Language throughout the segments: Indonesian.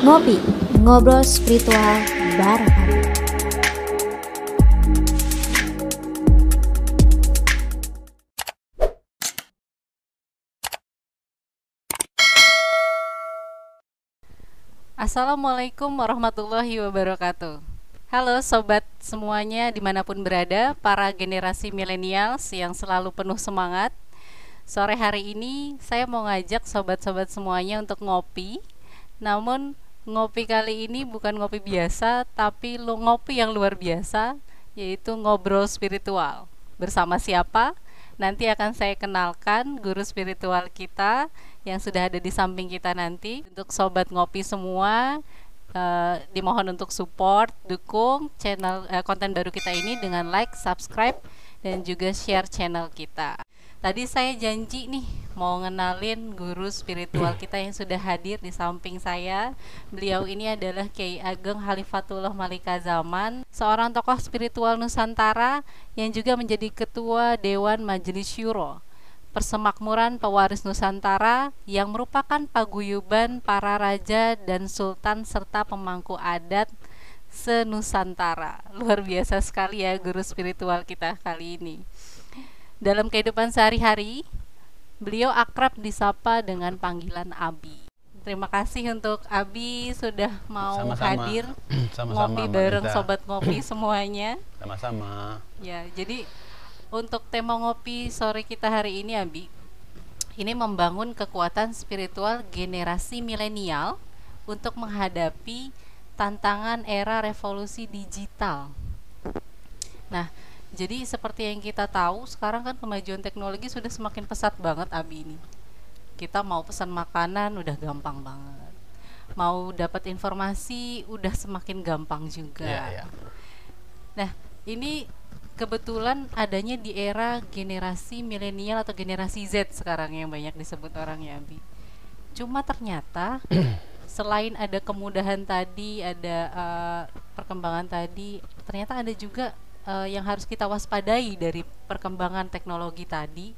Ngopi, ngobrol spiritual bareng. Assalamualaikum warahmatullahi wabarakatuh. Halo sobat semuanya di mana pun berada Para generasi milenials yang selalu penuh semangat. Sore hari ini saya mau ngajak sobat-sobat semuanya untuk ngopi. Namun ngopi kali ini bukan ngopi biasa Tapi lo ngopi yang luar biasa Yaitu ngobrol spiritual Bersama siapa? Nanti akan saya kenalkan guru spiritual kita yang sudah ada di samping kita nanti. Untuk sobat ngopi semua, uh, dimohon untuk support, dukung channel uh, konten baru kita ini dengan like, subscribe, dan juga share channel kita. Tadi saya janji nih mau ngenalin guru spiritual kita yang sudah hadir di samping saya. Beliau ini adalah Kiai Ageng Halifatullah Malika Zaman, seorang tokoh spiritual Nusantara yang juga menjadi ketua Dewan Majelis Syuro. Persemakmuran Pewaris Nusantara yang merupakan paguyuban para raja dan sultan serta pemangku adat se-Nusantara. Luar biasa sekali ya guru spiritual kita kali ini. Dalam kehidupan sehari-hari, beliau akrab disapa dengan panggilan Abi. Terima kasih untuk Abi sudah mau Sama-sama. hadir Sama-sama, ngopi Mbak bareng Nita. sobat ngopi semuanya. Sama-sama. Ya, jadi untuk tema ngopi sore kita hari ini Abi, ini membangun kekuatan spiritual generasi milenial untuk menghadapi tantangan era revolusi digital. Nah, jadi seperti yang kita tahu, sekarang kan kemajuan teknologi sudah semakin pesat banget Abi ini. Kita mau pesan makanan udah gampang banget. Mau dapat informasi udah semakin gampang juga. Iya, iya. Nah, ini kebetulan adanya di era generasi milenial atau generasi Z sekarang yang banyak disebut orang ya, Abi. Cuma ternyata selain ada kemudahan tadi, ada eh, perkembangan tadi, ternyata ada juga eh, yang harus kita waspadai dari perkembangan teknologi tadi.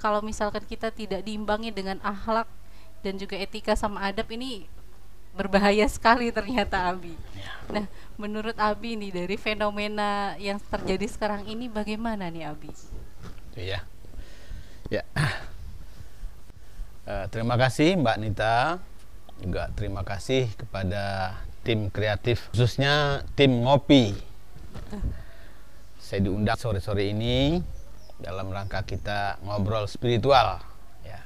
Kalau misalkan kita tidak diimbangi dengan akhlak dan juga etika sama adab ini berbahaya sekali ternyata Abi. Nah, menurut Abi nih dari fenomena yang terjadi sekarang ini bagaimana nih Abi? Iya. Ya. Eh, terima kasih Mbak Nita. Juga terima kasih kepada tim kreatif khususnya tim ngopi. Saya diundang sore-sore ini dalam rangka kita ngobrol spiritual ya.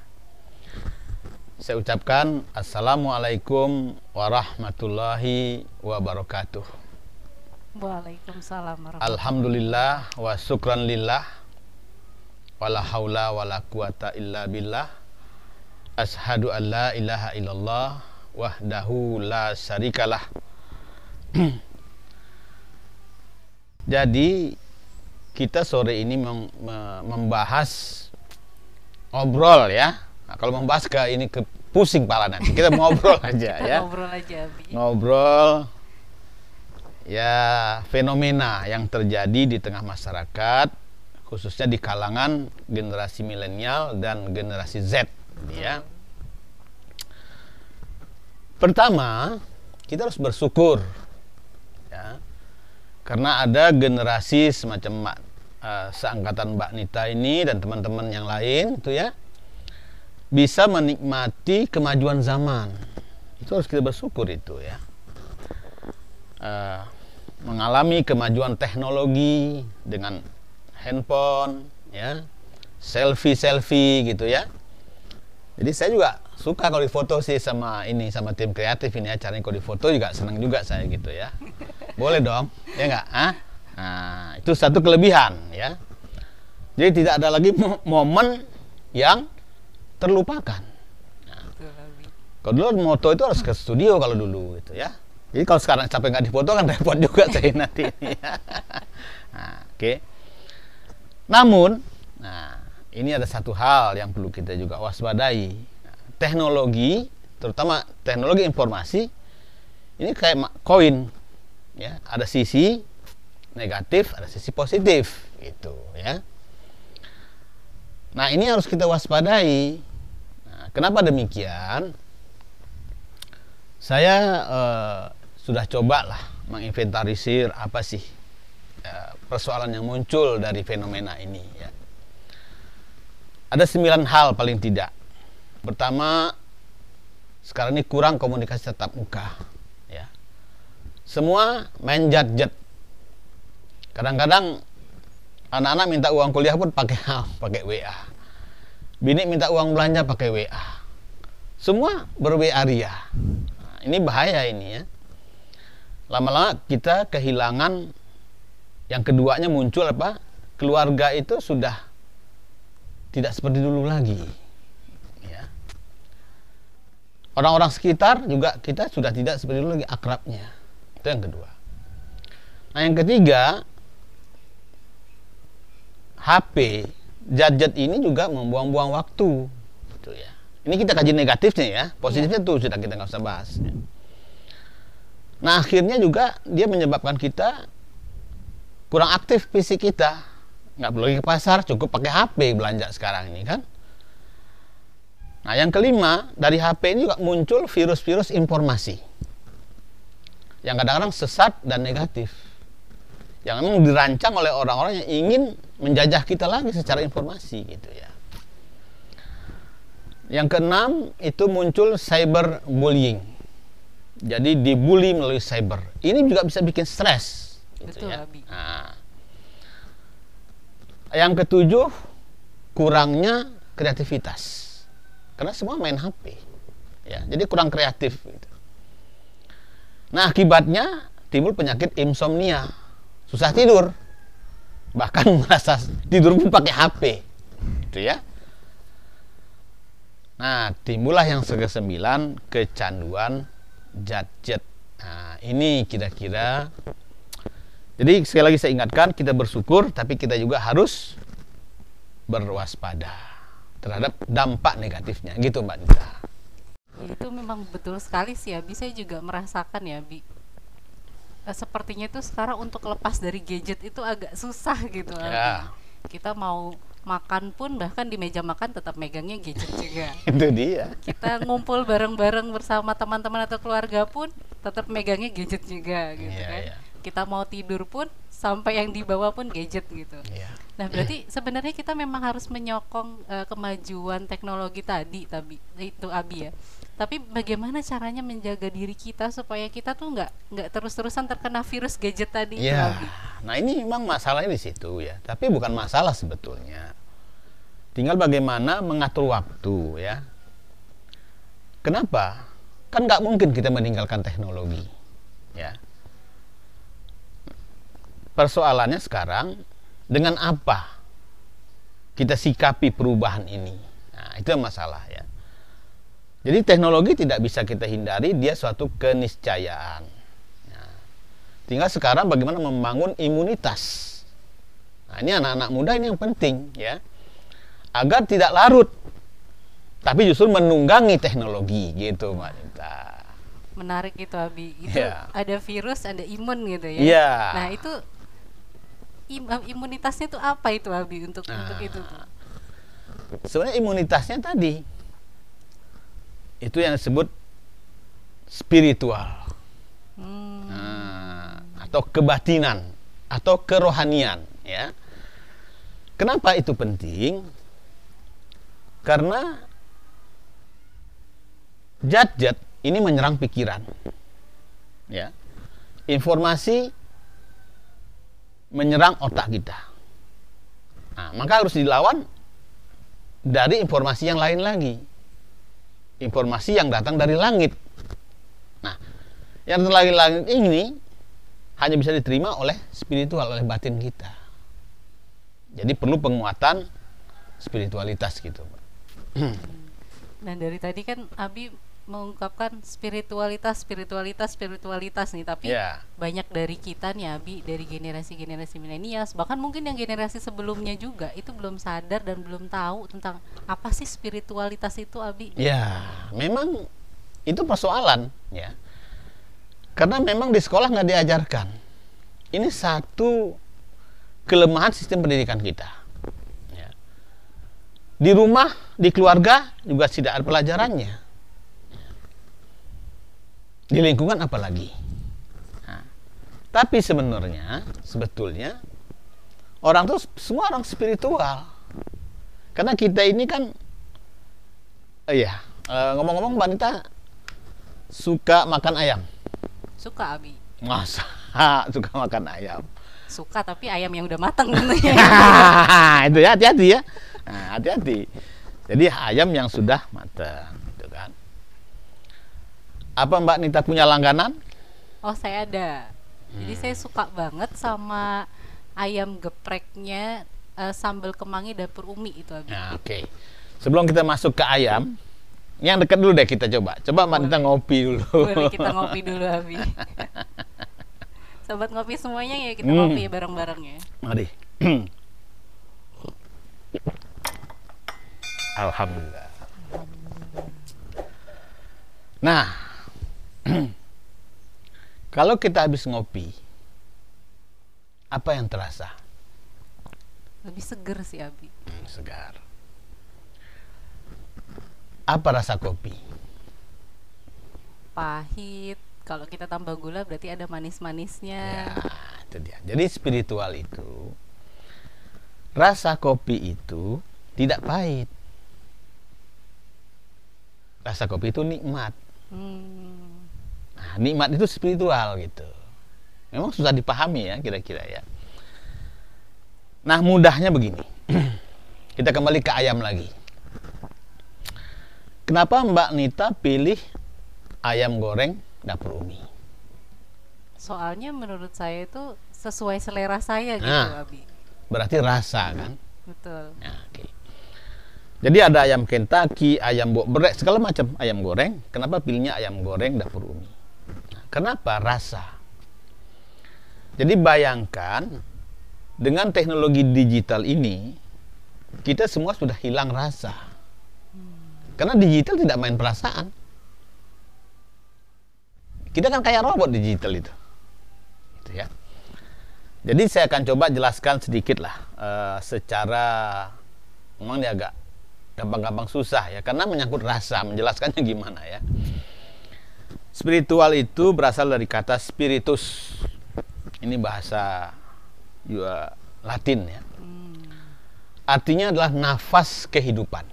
Saya ucapkan Assalamualaikum warahmatullahi wabarakatuh. Waalaikumsalam warahmatullahi Alhamdulillah wa syukran lillah wala haula wala quwata illa billah ashadu an la ilaha illallah wahdahu la syarikalah jadi kita sore ini mem- me- membahas ngobrol ya nah, kalau membahas ke ini ke pusing pala nanti kita ngobrol aja Kita ya ngobrol aja Abi. ngobrol ya fenomena yang terjadi di tengah masyarakat khususnya di kalangan generasi milenial dan generasi Z ya. Pertama, kita harus bersyukur ya. Karena ada generasi semacam eh, seangkatan Mbak Nita ini dan teman-teman yang lain itu ya bisa menikmati kemajuan zaman. Itu harus kita bersyukur itu ya. Eh, mengalami kemajuan teknologi dengan handphone ya selfie selfie gitu ya jadi saya juga suka kalau difoto sih sama ini sama tim kreatif ini acaranya kalau difoto juga senang juga saya gitu ya boleh dong ya nggak ah nah itu satu kelebihan ya jadi tidak ada lagi mo- momen yang terlupakan Abi. kalau dulu moto itu harus ke studio kalau dulu gitu ya. Jadi kalau sekarang capek nggak difoto kan repot juga saya nanti. Nah, oke. Namun, nah ini ada satu hal yang perlu kita juga waspadai. Nah, teknologi, terutama teknologi informasi, ini kayak koin, ya. Ada sisi negatif, ada sisi positif, gitu, ya. Nah ini harus kita waspadai. Nah, kenapa demikian? Saya uh, sudah coba lah menginventarisir apa sih uh, persoalan yang muncul dari fenomena ini ya. Ada sembilan hal paling tidak. Pertama, sekarang ini kurang komunikasi tetap muka. Ya. Semua main jet-jet. Kadang-kadang anak-anak minta uang kuliah pun pakai pakai WA. Bini minta uang belanja pakai WA. Semua ber-WA ria. Nah, ini bahaya ini ya. Lama-lama kita kehilangan yang keduanya muncul apa? Keluarga itu sudah tidak seperti dulu lagi. Ya. Orang-orang sekitar juga kita sudah tidak seperti dulu lagi akrabnya. Itu yang kedua. Nah yang ketiga, HP, gadget ini juga membuang-buang waktu. Gitu ya. Ini kita kaji negatifnya ya, positifnya tuh sudah kita nggak usah bahas. Nah akhirnya juga dia menyebabkan kita kurang aktif fisik kita nggak perlu ke pasar cukup pakai HP belanja sekarang ini kan nah yang kelima dari HP ini juga muncul virus-virus informasi yang kadang-kadang sesat dan negatif yang memang dirancang oleh orang-orang yang ingin menjajah kita lagi secara informasi gitu ya yang keenam itu muncul cyberbullying jadi dibully melalui cyber ini juga bisa bikin stres gitu Betul, ya Abi. nah, yang ketujuh, kurangnya kreativitas. Karena semua main HP. Ya, jadi kurang kreatif gitu. Nah, akibatnya timbul penyakit insomnia, susah tidur. Bahkan merasa tidur pun pakai HP. Gitu ya. Nah, timbullah yang kesembilan kecanduan gadget. Nah, ini kira-kira jadi sekali lagi saya ingatkan kita bersyukur tapi kita juga harus berwaspada terhadap dampak negatifnya gitu Mbak Nita. Itu memang betul sekali sih ya. Saya juga merasakan ya, Bi. Eh, sepertinya itu sekarang untuk lepas dari gadget itu agak susah gitu. Ya. Kita mau makan pun bahkan di meja makan tetap megangnya gadget juga. itu dia. Kita ngumpul bareng-bareng bersama teman-teman atau keluarga pun tetap megangnya gadget juga gitu Iya, kan. iya. Kita mau tidur pun sampai yang dibawa pun gadget gitu. Iya. Nah, berarti sebenarnya kita memang harus menyokong eh, kemajuan teknologi tadi, tapi itu Abi ya. Tapi bagaimana caranya menjaga diri kita supaya kita tuh nggak nggak terus-terusan terkena virus gadget tadi Ya, nah ini memang masalahnya di situ ya. Tapi bukan masalah sebetulnya. Tinggal bagaimana mengatur waktu ya. Kenapa? Kan nggak mungkin kita meninggalkan teknologi, ya. Persoalannya sekarang dengan apa kita sikapi perubahan ini. Nah, itu yang masalah ya. Jadi teknologi tidak bisa kita hindari, dia suatu keniscayaan. Nah, tinggal sekarang bagaimana membangun imunitas. Nah, ini anak-anak muda ini yang penting ya. Agar tidak larut tapi justru menunggangi teknologi gitu Mbak Nita. Menarik itu Abi. Itu Iya. ada virus, ada imun gitu ya. Iya. Nah, itu im- imunitasnya itu apa itu Abi untuk Nah. untuk itu tuh? Sebenarnya imunitasnya tadi itu yang disebut spiritual. Hmm, Nah, atau kebatinan atau kerohanian ya. Kenapa itu penting? Karena zat-zat ini menyerang pikiran. Ya. Informasi menyerang otak kita. Nah, maka harus dilawan dari informasi yang lain lagi. Informasi yang datang dari langit. Nah, yang dari langit ini hanya bisa diterima oleh spiritual, oleh batin kita. Jadi perlu penguatan spiritualitas gitu. Nah, dari tadi kan Abi mengungkapkan spiritualitas, spiritualitas, spiritualitas nih, tapi Ya. banyak dari kita nih Abi dari generasi-generasi milenials bahkan mungkin yang generasi sebelumnya juga itu belum sadar dan belum tahu tentang apa sih spiritualitas itu Abi Ya, memang itu persoalan ya. Karena memang di sekolah nggak diajarkan. Ini satu kelemahan sistem pendidikan kita. Ya. Di rumah, di keluarga juga tidak ada pelajarannya. Di lingkungan apalagi. Nah, tapi sebenarnya sebetulnya orang tuh semua orang spiritual. Karena kita ini kan eh, iya, eh, ngomong-ngomong Mbak Nita suka makan ayam. Suka Abi. Masa suka makan ayam. Suka tapi ayam yang udah matang tentunya. itu ya hati-hati ya. Nah, hati-hati. Jadi ayam yang sudah matang. Apa Mbak Nita punya langganan? Oh saya ada. Jadi saya suka banget sama ayam gepreknya eh, sambal kemangi dapur Umi itu Abi. Nah, oke. Sebelum kita masuk ke ayam, yang dekat dulu deh kita coba. Coba Mbak Nita ngopi dulu. Boleh kita ngopi dulu Abi. Sobat ngopi semuanya ya kita Hmm. ngopi bareng-bareng ya. Mari. Alhamdulillah. Nah, kalau kita habis ngopi, apa yang terasa? Lebih seger sih Abi. Hmm, segar. Apa rasa kopi? Pahit. Kalau kita tambah gula berarti ada manis-manisnya. Ya, itu dia. Jadi spiritual itu rasa kopi itu tidak pahit. Rasa kopi itu nikmat. Hmm. Nikmat itu spiritual gitu. Memang susah dipahami ya kira-kira ya. Nah, mudahnya begini. Kita kembali ke ayam lagi. Kenapa Mbak Nita pilih ayam goreng dapur Umi? Soalnya menurut saya itu sesuai selera saya gitu Nah. Abi. Berarti rasa kan? Betul. Nah, oke. Jadi ada ayam Kentucky, ayam bok berek, segala macam ayam goreng. Kenapa pilihnya ayam goreng dapur Umi? Kenapa rasa? Jadi bayangkan dengan teknologi digital ini kita semua sudah hilang rasa. Karena digital tidak main perasaan. Kita kan kayak robot digital itu. Gitu ya. Jadi saya akan coba jelaskan sedikit lah eh, secara memang ini agak gampang-gampang susah ya karena menyangkut rasa menjelaskannya gimana ya. Spiritual itu berasal dari kata spiritus. Ini bahasa juga Latin ya. Artinya adalah nafas kehidupan.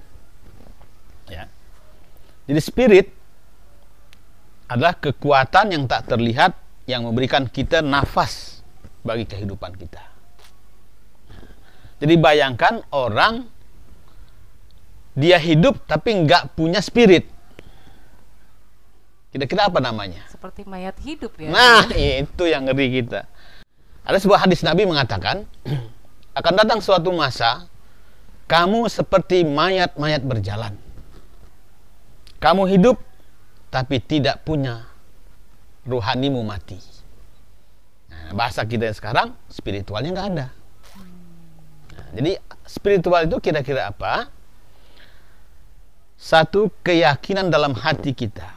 Ya. Jadi spirit adalah kekuatan yang tak terlihat yang memberikan kita nafas bagi kehidupan kita. Jadi bayangkan orang dia hidup tapi nggak punya spirit. Kira-kira apa namanya? Seperti mayat hidup ya. Nah, itu yang ngeri kita. Ada sebuah hadis Nabi mengatakan, akan datang suatu masa kamu seperti mayat-mayat berjalan. Kamu hidup tapi tidak punya ruhanimu mati. Nah, bahasa kita yang sekarang spiritualnya nggak ada. Nah, jadi spiritual itu kira-kira apa? Satu keyakinan dalam hati kita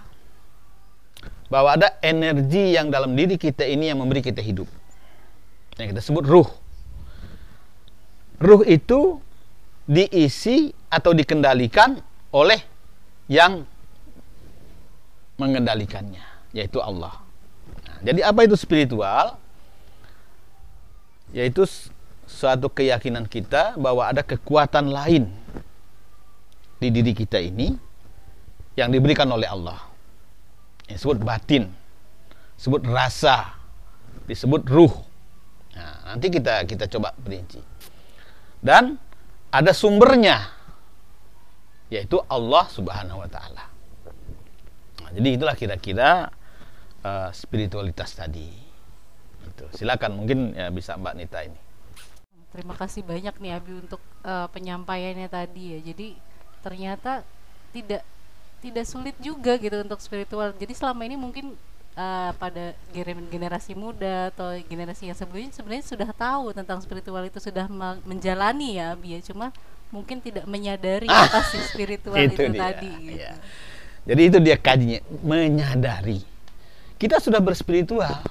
bahwa ada energi yang dalam diri kita ini yang memberi kita hidup. Yang kita sebut ruh. Ruh itu diisi atau dikendalikan oleh yang mengendalikannya, yaitu Allah. Nah, jadi apa itu spiritual? Yaitu suatu keyakinan kita bahwa ada kekuatan lain di diri kita ini yang diberikan oleh Allah. Yang disebut batin, disebut rasa, disebut ruh. Nah, nanti kita kita coba perinci. Dan ada sumbernya yaitu Allah Subhanahu wa taala. Nah, jadi itulah kira-kira eh, spiritualitas tadi. Itu. Silakan mungkin ya bisa Mbak Nita ini. Terima kasih banyak nih Abi untuk eh, penyampaiannya tadi ya. Jadi ternyata tidak tidak sulit juga gitu untuk spiritual. Jadi selama ini mungkin eh, pada gener- generasi muda atau generasi yang sebelumnya sebenarnya sudah tahu tentang spiritual itu sudah me- menjalani ya Abi ya. Cuma mungkin tidak menyadari Ah, apa sih spiritual itu, dia, tadi gitu. iya. Jadi itu dia kajinya, menyadari. Kita sudah berspiritual.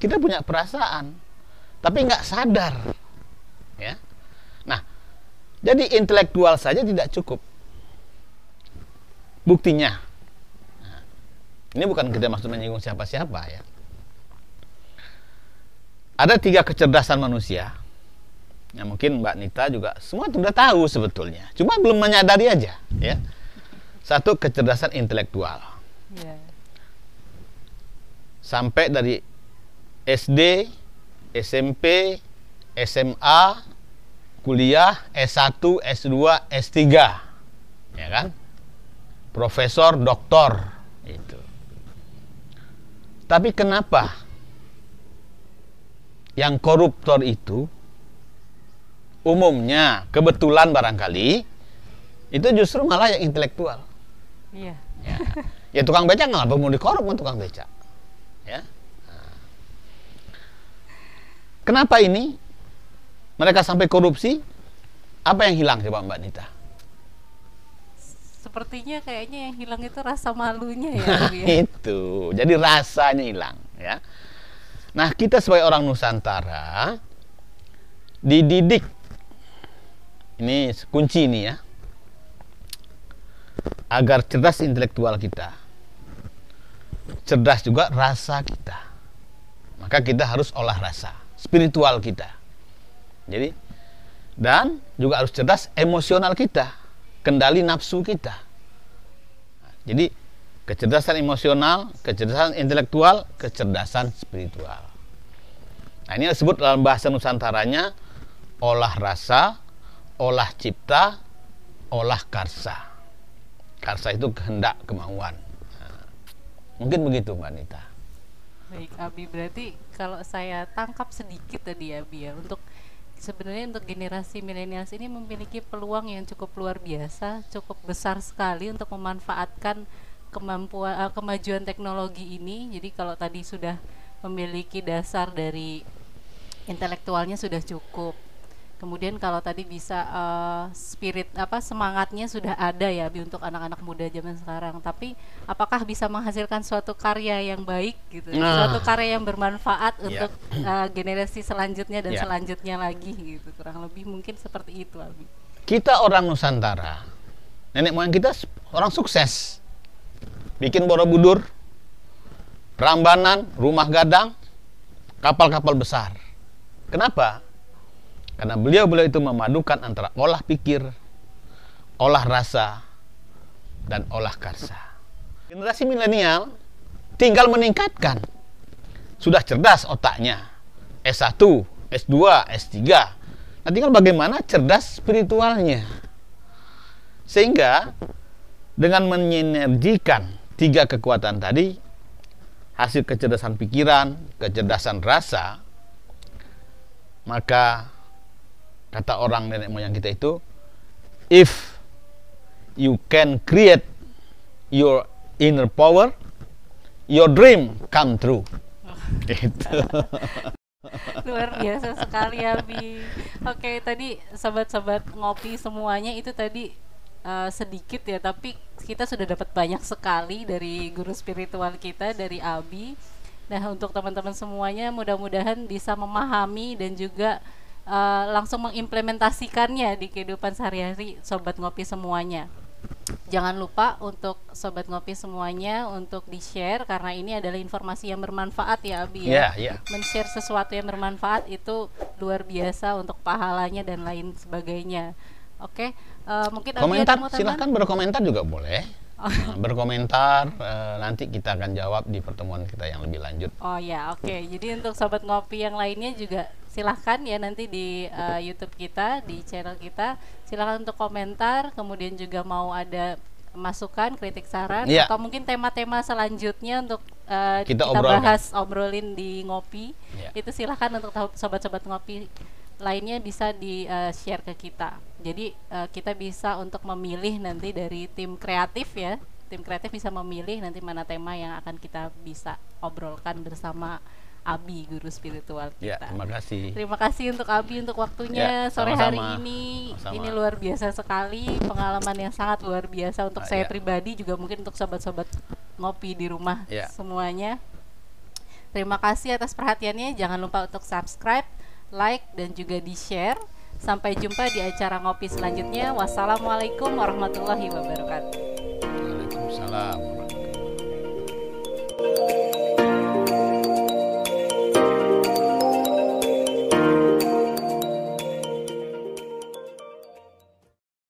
Kita punya perasaan, tapi nggak sadar. Ya. Nah, jadi intelektual saja tidak cukup. Buktinya, nah, Ini bukan kita maksud menyinggung siapa-siapa ya. Ada tiga kecerdasan manusia. Ya mungkin Mbak Nita juga semua sudah tahu sebetulnya. Cuma belum menyadari aja ya. Satu kecerdasan intelektual. Ya. Sampai dari SD, SMP, SMA, kuliah, S1, S2, S3. Ya kan? Profesor, doktor itu. Tapi kenapa yang koruptor itu umumnya kebetulan barangkali itu justru malah yang intelektual. Iya. Ya, ya tukang beca nggak mau dikorup kan tukang beca. Ya. Nah. Kenapa ini? Mereka sampai korupsi. Apa yang hilang coba Mbak Nita? Sepertinya kayaknya yang hilang itu rasa malunya ya. Bu, ya. itu. Jadi rasanya hilang, ya. Nah, kita sebagai orang Nusantara dididik ini kunci ini ya. Agar cerdas intelektual kita. Cerdas juga rasa kita. Maka kita harus olah rasa, spiritual kita. Jadi dan juga harus cerdas emosional kita, kendali nafsu kita. Jadi kecerdasan emosional, kecerdasan intelektual, kecerdasan spiritual. Nah, ini disebut dalam bahasa Nusantaranya olah rasa, olah cipta, olah karsa. Karsa itu kehendak, kemauan. Mungkin begitu Mbak Nita. Baik, Abi berarti kalau saya tangkap sedikit tadi Abi ya, untuk sebenarnya untuk generasi milenials ini memiliki peluang yang cukup luar biasa, cukup besar sekali untuk memanfaatkan kemampuan uh, kemajuan teknologi ini. Jadi kalau tadi sudah memiliki dasar dari intelektualnya sudah cukup. Kemudian kalau tadi bisa uh, spirit apa semangatnya sudah ada ya Bi untuk anak-anak muda zaman sekarang. Tapi apakah bisa menghasilkan suatu karya yang baik gitu, Nah. suatu karya yang bermanfaat Ya. untuk uh, generasi selanjutnya dan Ya. selanjutnya lagi gitu. Kurang lebih mungkin seperti itu Abi. Kita orang Nusantara, nenek moyang kita orang sukses. Bikin Borobudur, Prambanan, rumah gadang, kapal-kapal besar. Kenapa? Karena beliau-beliau itu memadukan antara olah pikir, olah rasa, dan olah karsa. Generasi milenial tinggal meningkatkan. Sudah cerdas otaknya. S1, S2, S3. Nah, tinggal bagaimana cerdas spiritualnya. Sehingga dengan menyinergikan tiga kekuatan tadi, hasil kecerdasan pikiran, kecerdasan rasa, maka kata orang nenek moyang kita itu, if you can create your inner power, your dream come true. Itu. luar biasa sekali Abi. Oke tadi sobat-sobat ngopi semuanya itu tadi eh, sedikit ya tapi kita sudah dapat banyak sekali dari guru spiritual kita dari Abi. Nah untuk teman-teman semuanya mudah-mudahan bisa memahami dan juga eh, langsung mengimplementasikannya di kehidupan sehari-hari sobat ngopi semuanya. Jangan lupa untuk sobat ngopi semuanya untuk di-share karena ini adalah informasi yang bermanfaat ya Abi Ya, ya. men-share sesuatu yang bermanfaat itu luar biasa untuk pahalanya dan lain sebagainya. Oke, eh, mungkin Abi Komentar, ada mau silahkan berkomentar juga boleh. Nah, berkomentar eh, nanti kita akan jawab di pertemuan kita yang lebih lanjut. Oh ya, oke. Jadi untuk sobat ngopi yang lainnya juga silahkan ya nanti di eh, YouTube kita, di channel kita, silahkan untuk komentar. Kemudian juga mau ada masukan, kritik, saran, Iya. atau mungkin tema-tema selanjutnya untuk eh, Kita obrolkan. bahas obrolin di ngopi. Iya. Itu silahkan untuk sobat-sobat ngopi lainnya bisa di eh, share ke kita. Jadi eh, kita bisa untuk memilih nanti dari tim kreatif ya. Tim kreatif bisa memilih nanti mana tema yang akan kita bisa obrolkan bersama Abi guru spiritual Ya, kita. terima kasih. Terima kasih untuk Abi untuk waktunya Ya, sore hari sama-sama. ini. Sama-sama. Ini luar biasa sekali, pengalaman yang sangat luar biasa untuk Ah, saya ya. pribadi juga mungkin untuk sobat-sobat ngopi di rumah Ya. semuanya. Terima kasih atas perhatiannya. Jangan lupa untuk subscribe, like, dan juga di-share. Sampai jumpa di acara ngopi selanjutnya. Wassalamualaikum warahmatullahi wabarakatuh. Waalaikumsalam warahmatullahi wabarakatuh.